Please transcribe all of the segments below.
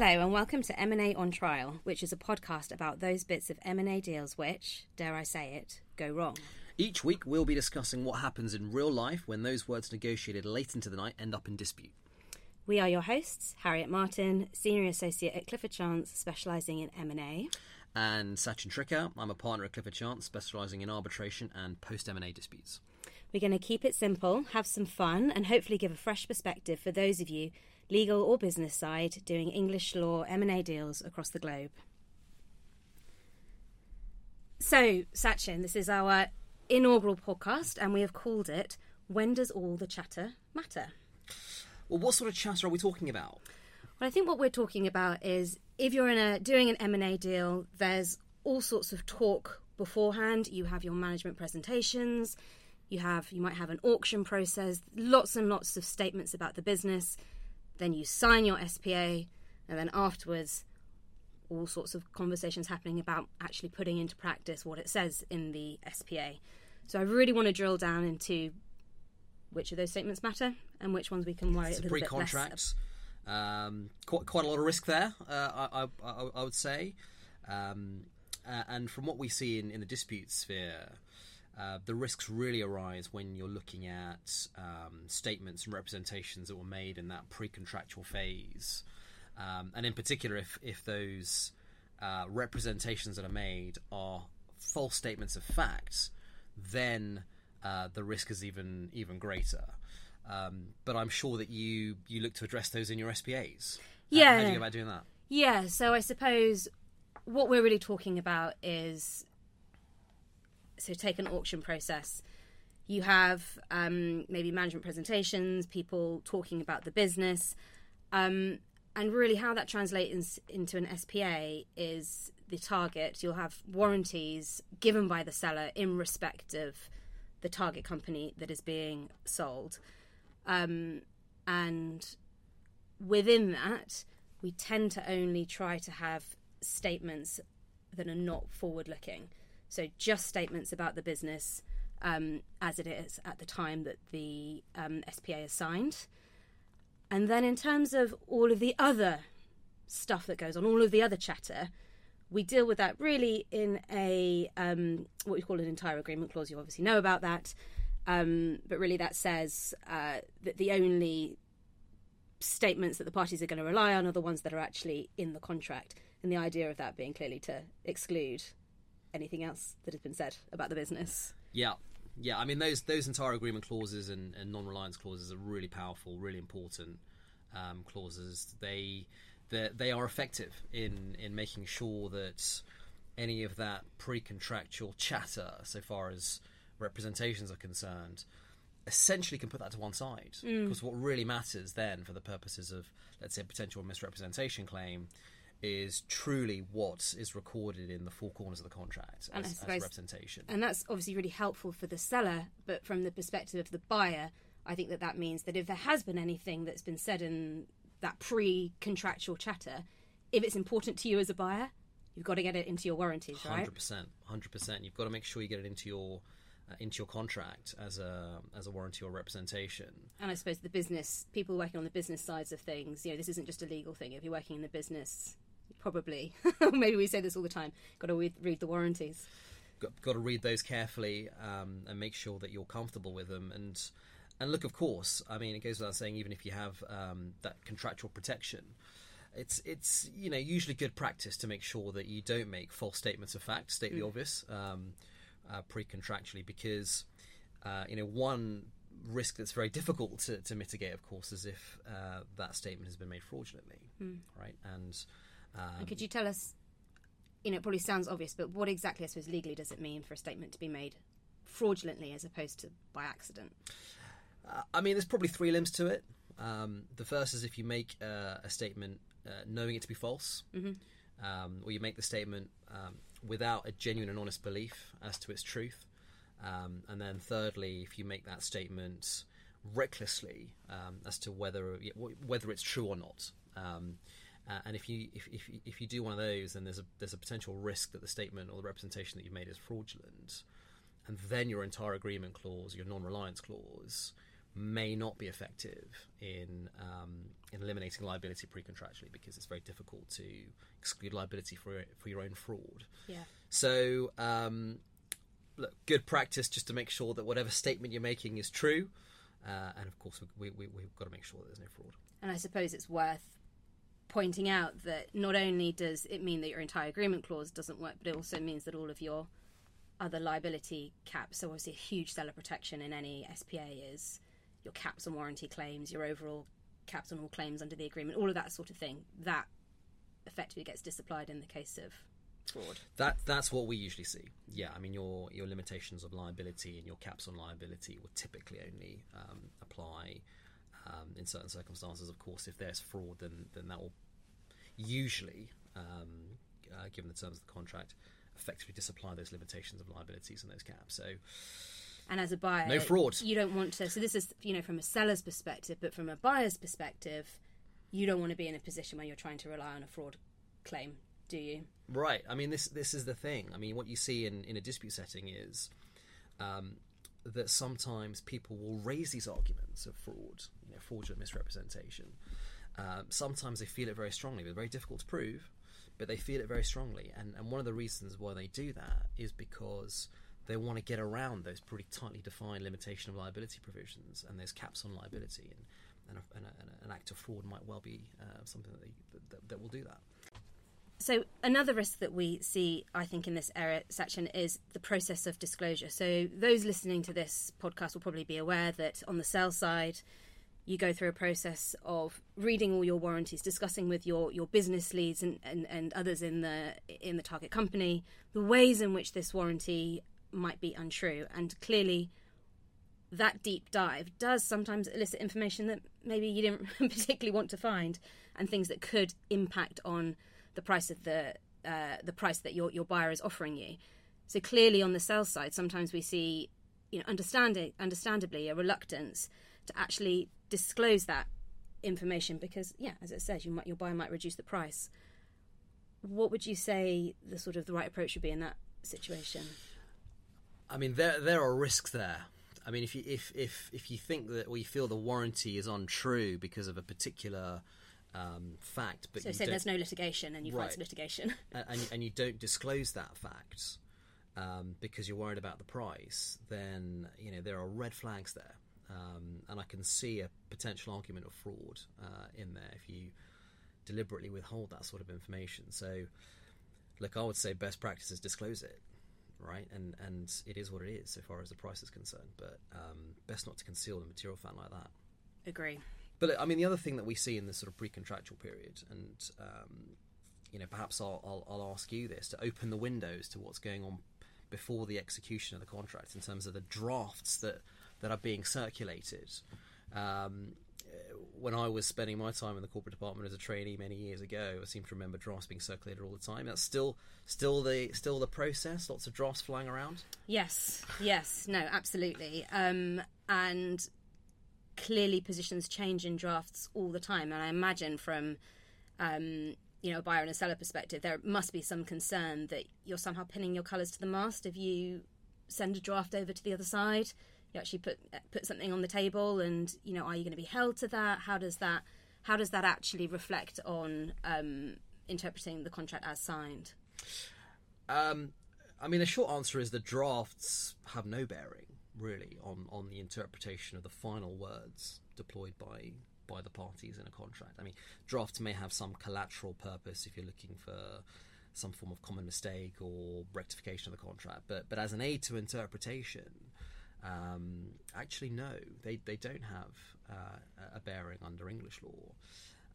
Hello and welcome to M&A on Trial, which is a podcast about those bits of M&A deals which, dare I say it, go wrong. Each week, we'll be discussing what happens in real life when those words negotiated late into the night end up in dispute. We are your hosts, Harriet Martin, Senior Associate at Clifford Chance, specialising in M&A. And Sachin Trikha, I'm a partner at Clifford Chance, specialising in arbitration and post M&A disputes. We're going to keep it simple, have some fun, and hopefully give a fresh perspective for those of you, legal or business side, doing English law M&A deals across the globe. So, Sachin, this is our inaugural podcast, and we have called it "When Does All the Chatter Matter?" Well, what sort of chatter are we talking about? Well, I think what we're talking about is if you're in a doing an M&A deal, there's all sorts of talk beforehand. You have your management presentations, you have you might have an auction process, lots and lots of statements about the business. Then you sign your SPA, and then afterwards, all sorts of conversations happening about actually putting into practice what it says in the SPA. So I really want to drill down into which of those statements matter and which ones we can worry It's a little bit less. Um, quite, quite a lot of risk there, uh, I, I, I, I would say. Um, uh, and from what we see in, in the dispute sphere, uh, the risks really arise when you're looking at um, statements and representations that were made in that pre-contractual phase, um, and in particular, if if those uh, representations that are made are false statements of fact, then uh, the risk is even even greater. Um, but I'm sure that you you look to address those in your SPAs. How- How, do you go about doing that? Yeah, so I suppose what we're really talking about is so take an auction process. You have um, maybe management presentations, people talking about the business, um, and really how that translates into an SPA is the target. You'll have warranties given by the seller in respect of the target company that is being sold, um, and within that, we tend to only try to have statements that are not forward looking. So, just statements about the business um, as it is at the time that the um, SPA is signed. And then, in terms of all of the other stuff that goes on, all of the other chatter, we deal with that really in a um, what we call an entire agreement clause. You obviously know about that, um, but really that says uh, that the only statements that the parties are going to rely on are the ones that are actually in the contract. And the idea of that being clearly to exclude anything else that has been said about the business. Yeah, yeah. I mean, those those entire agreement clauses and, and non-reliance clauses are really powerful, really important um, clauses. They they they are effective in in making sure that any of that pre-contractual chatter, so far as representations are concerned, essentially can put that to one side. Because what really matters then, for the purposes of let's say a potential misrepresentation claim. Is truly what is recorded in the four corners of the contract And as, as representation. And that's obviously really helpful for the seller, but from the perspective of the buyer, I think that that means that if there has been anything that's been said in that pre contractual chatter, if it's important to you as a buyer, you've got to get it into your warranties, right? Hundred percent, hundred percent. You've got to make sure you get it into your uh, into your contract as a as a warranty or representation. And I suppose the business people working on the business sides of things, you know, this isn't just a legal thing. If you're working in the business, probably maybe we say this all the time. Got to read, read the warranties. Got, got to read those carefully um, and make sure that you're comfortable with them. And and look, of course, I mean, it goes without saying, even if you have um, that contractual protection. It's it's you know usually good practice to make sure that you don't make false statements of fact, state the obvious, um, uh, pre-contractually, because uh, you know one risk that's very difficult to, to mitigate, of course, is if uh, that statement has been made fraudulently, right? And um, And could you tell us, you know, it probably sounds obvious, but what exactly, I suppose, legally does it mean for a statement to be made fraudulently as opposed to by accident? Uh, I mean, there's probably three limbs to it. Um, the first is if you make uh, a statement uh, knowing it to be false, um, or you make the statement um, without a genuine and honest belief as to its truth. Um, and then thirdly, if you make that statement recklessly um, as to whether whether it's true or not. Uh, and if you if, if if you do one of those, then there's a there's a potential risk that the statement or the representation that you've made is fraudulent, and then your entire agreement clause, your non-reliance clause, may not be effective in um, in eliminating liability pre-contractually because it's very difficult to exclude liability for for your own fraud. Yeah. So, um, look, good practice just to make sure that whatever statement you're making is true, uh, and of course we, we, we've got to make sure that there's no fraud. And I suppose it's worth pointing out that not only does it mean that your entire agreement clause doesn't work, but it also means that all of your other liability caps, so obviously a huge seller protection in any SPA is your caps on warranty claims, your overall caps on all claims under the agreement, all of that sort of thing. That effectively gets disapplied in the case of fraud. That that's what we usually see. Yeah, I mean your your limitations of liability and your caps on liability will typically only um, apply um, in certain circumstances. Of course, if there's fraud, then then that will usually, um, uh, given the terms of the contract, effectively disapply those limitations of liabilities and those caps. So. And as a buyer, no fraud. You don't want to. So this is, you know, from a seller's perspective, but from a buyer's perspective, you don't want to be in a position where you're trying to rely on a fraud claim, do you? Right. I mean, this this is the thing. I mean, what you see in in a dispute setting is um, that sometimes people will raise these arguments of fraud, you know, fraudulent misrepresentation. Um, sometimes they feel it very strongly. They're very difficult to prove, but they feel it very strongly. And and one of the reasons why they do that is because they want to get around those pretty tightly defined limitation of liability provisions and those caps on liability. And, and, a, and, a, an act of fraud might well be uh, something that, they, that, that will do that. So another risk that we see, I think, in this area Sachin is the process of disclosure. So those listening to this podcast will probably be aware that on the sell side, you go through a process of reading all your warranties, discussing with your, your business leads and, and, and others in the in the target company the ways in which this warranty might be untrue. And clearly, that deep dive does sometimes elicit information that maybe you didn't particularly want to find, and things that could impact on the price of the uh, the price that your your buyer is offering you. So clearly, on the sell side, sometimes we see, you know, understanding understandably a reluctance to actually disclose that information because, yeah, as it says, you might, your buyer might reduce the price. What would you say the sort of the right approach would be in that situation? I mean, there there are risks there. I mean, if you if if if you think that or you feel the warranty is untrue because of a particular um, fact, but so you say there's no litigation and you Right. some litigation. and, and, you don't disclose that fact um, because you're worried about the price, then you know there are red flags there, um, and I can see a potential argument of fraud uh, in there if you deliberately withhold that sort of information. So, look, I would say best practice is disclose it, right? And and it is what it is so far as the price is concerned. But um, best not to conceal the material fact like that. Agree. But I mean, the other thing that we see in this sort of pre-contractual period, and um, you know, perhaps I'll, I'll, I'll ask you this to open the windows to what's going on before the execution of the contract in terms of the drafts that that are being circulated. Um, when I was spending my time in the corporate department as a trainee many years ago, I seem to remember drafts being circulated all the time. That's still still the still the process. Lots of drafts flying around. Yes, yes, no, absolutely. Um, and clearly, positions change in drafts all the time. And I imagine from um, you know a buyer and a seller perspective, there must be some concern that you're somehow pinning your colours to the mast if you send a draft over to the other side. You actually put put something on the table, and you know, are you going to be held to that? How does that how does that actually reflect on um, interpreting the contract as signed? Um, I mean, the short answer is the drafts have no bearing really on, on the interpretation of the final words deployed by by the parties in a contract. I mean, drafts may have some collateral purpose if you're looking for some form of common mistake or rectification of the contract, but but as an aid to interpretation, um, actually no, they they don't have uh, a bearing under English law.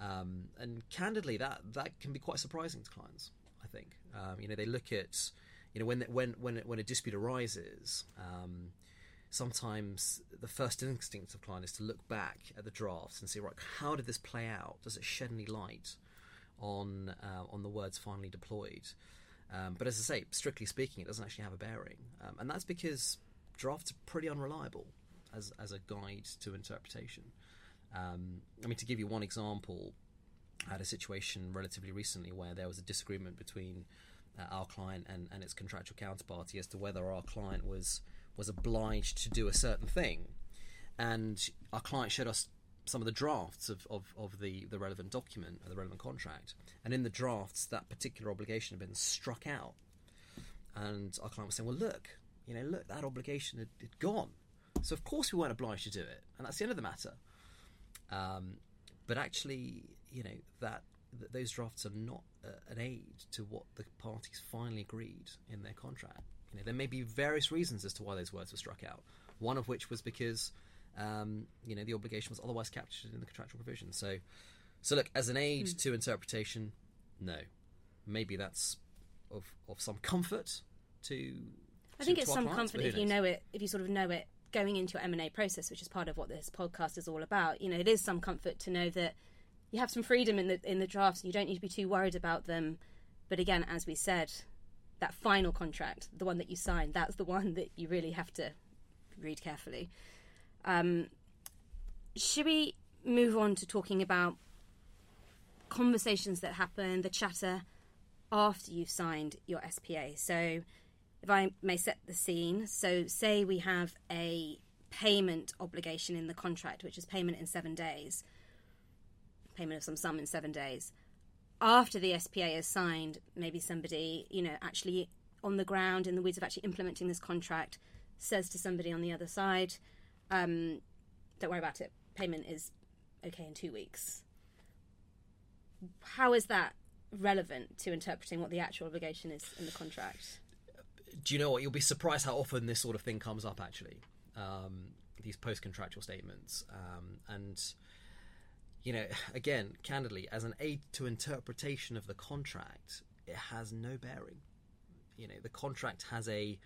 Um, and candidly, that that can be quite surprising to clients. I think um, you know they look at you know when when when when a dispute arises. Um, sometimes the first instinct of client is to look back at the drafts and see right how did this play out? Does it shed any light on uh, on the words finally deployed? Um, but as I say, strictly speaking, it doesn't actually have a bearing, um, and that's because drafts are pretty unreliable as as a guide to interpretation. Um, I mean, to give you one example, I had a situation relatively recently where there was a disagreement between uh, our client and, and its contractual counterparty as to whether our client was was obliged to do a certain thing. and our client showed us some of the drafts of, of, of the, the relevant document, or the relevant contract. And in the drafts, that particular obligation had been struck out. And our client was saying, well, look, you know, look, that obligation had, had gone. So, of course, we weren't obliged to do it. And that's the end of the matter. Um, but actually, you know, that, that those drafts are not an aid to what the parties finally agreed in their contract. You know, there may be various reasons as to why those words were struck out. One of which was because um, you know the obligation was otherwise captured in the contractual provision. So, so look, as an aid mm. to interpretation, no, maybe that's of of some comfort to. I think it's some clients, comfort if you know it, if you sort of know it going into your M and A process, which is part of what this podcast is all about. You know, it is some comfort to know that you have some freedom in the in the drafts. You don't need to be too worried about them. But again, as we said, that final contract, the one that you signed, that's the one that you really have to read carefully. Um, should we move on to talking about conversations that happen, the chatter after you've signed your SPA? So, if I may set the scene, so say we have a payment obligation in the contract, which is payment in seven days, payment of some sum in seven days. After the SPA is signed, maybe somebody, you know, actually on the ground in the weeds of actually implementing this contract says to somebody on the other side, um, don't worry about it, payment is okay in two weeks. How is that relevant to interpreting what the actual obligation is in the contract? Do you know what? You'll be surprised how often this sort of thing comes up, actually. Um, these post contractual statements. Um, and, you know, again, candidly, as an aid to interpretation of the contract, it has no bearing. You know, the contract has a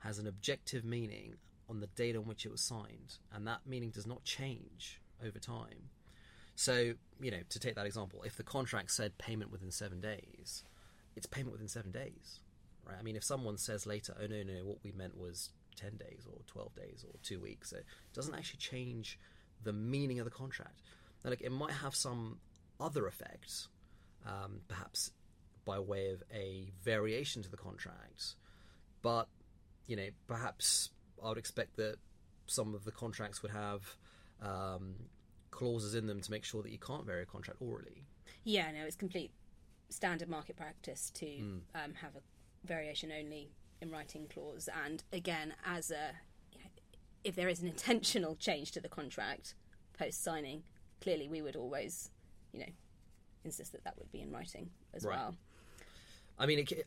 has an objective meaning on the date on which it was signed, and that meaning does not change over time. So, you know, to take that example, if the contract said payment within seven days, it's payment within seven days, right? I mean, if someone says later, oh no, no, what we meant was 10 days or 12 days or two weeks, it doesn't actually change the meaning of the contract. Now, look, it might have some other effects, um, perhaps by way of a variation to the contract, but, you know, perhaps I would expect that some of the contracts would have um, clauses in them to make sure that you can't vary a contract orally. Yeah, no, it's complete standard market practice to mm. um, have a variation only in writing clause. And again, as a if there is an intentional change to the contract post signing, clearly we would always, you know, insist that that would be in writing as right. well. I mean, it, it,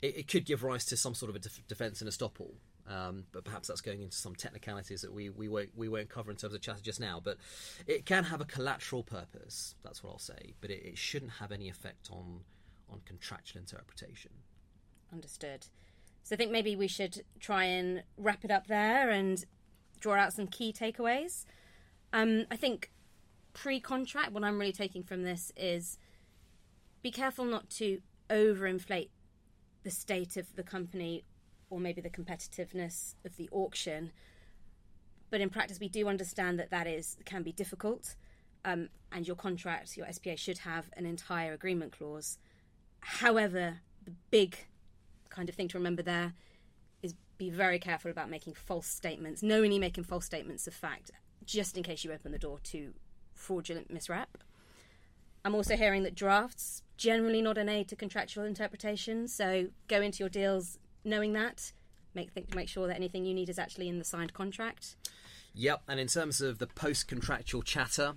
it, could give rise to some sort of a def- defence and estoppel um, but perhaps that's going into some technicalities that we, we won't we won't cover in terms of chatter just now. But it can have a collateral purpose. That's what I'll say. But it, it shouldn't have any effect on on contractual interpretation. Understood. So I think maybe we should try and wrap it up there and draw out some key takeaways. Um, I think pre-contract, what I'm really taking from this is be careful not to overinflate the state of the company or maybe the competitiveness of the auction. But in practice, we do understand that that is can be difficult, um, and your contract, your SPA, should have an entire agreement clause. However, the big kind of thing to remember there is be very careful about making false statements, knowingly making false statements of fact, just in case you open the door to fraudulent misrep. I'm also hearing that drafts generally not an aid to contractual interpretation, so go into your deals knowing that, make think, make sure that anything you need is actually in the signed contract. Yep, and in terms of the post contractual chatter,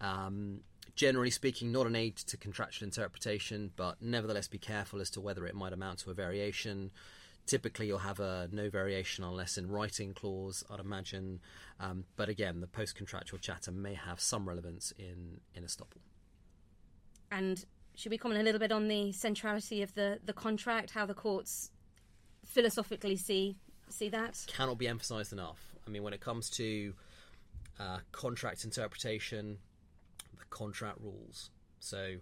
um, generally speaking, not an aid to contractual interpretation, but nevertheless be careful as to whether it might amount to a variation. Typically, you'll have a no variation unless in writing clause, I'd imagine. Um, but again, the post contractual chatter may have some relevance in, in estoppel. And should we comment a little bit on the centrality of the, the contract, how the courts philosophically see see that. Cannot be emphasised enough. I mean, when it comes to uh, contract interpretation, the contract rules. So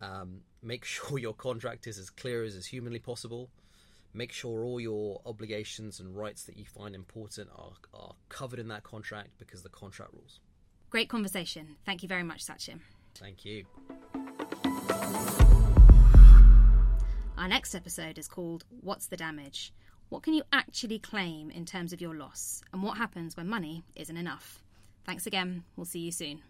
um, make sure your contract is as clear as is humanly possible. Make sure all your obligations and rights that you find important are, are covered in that contract because the contract rules. Great conversation. Thank you very much, Sachin. Thank you. Our next episode is called What's the Damage? What can you actually claim in terms of your loss? And what happens when money isn't enough? Thanks again. We'll see you soon.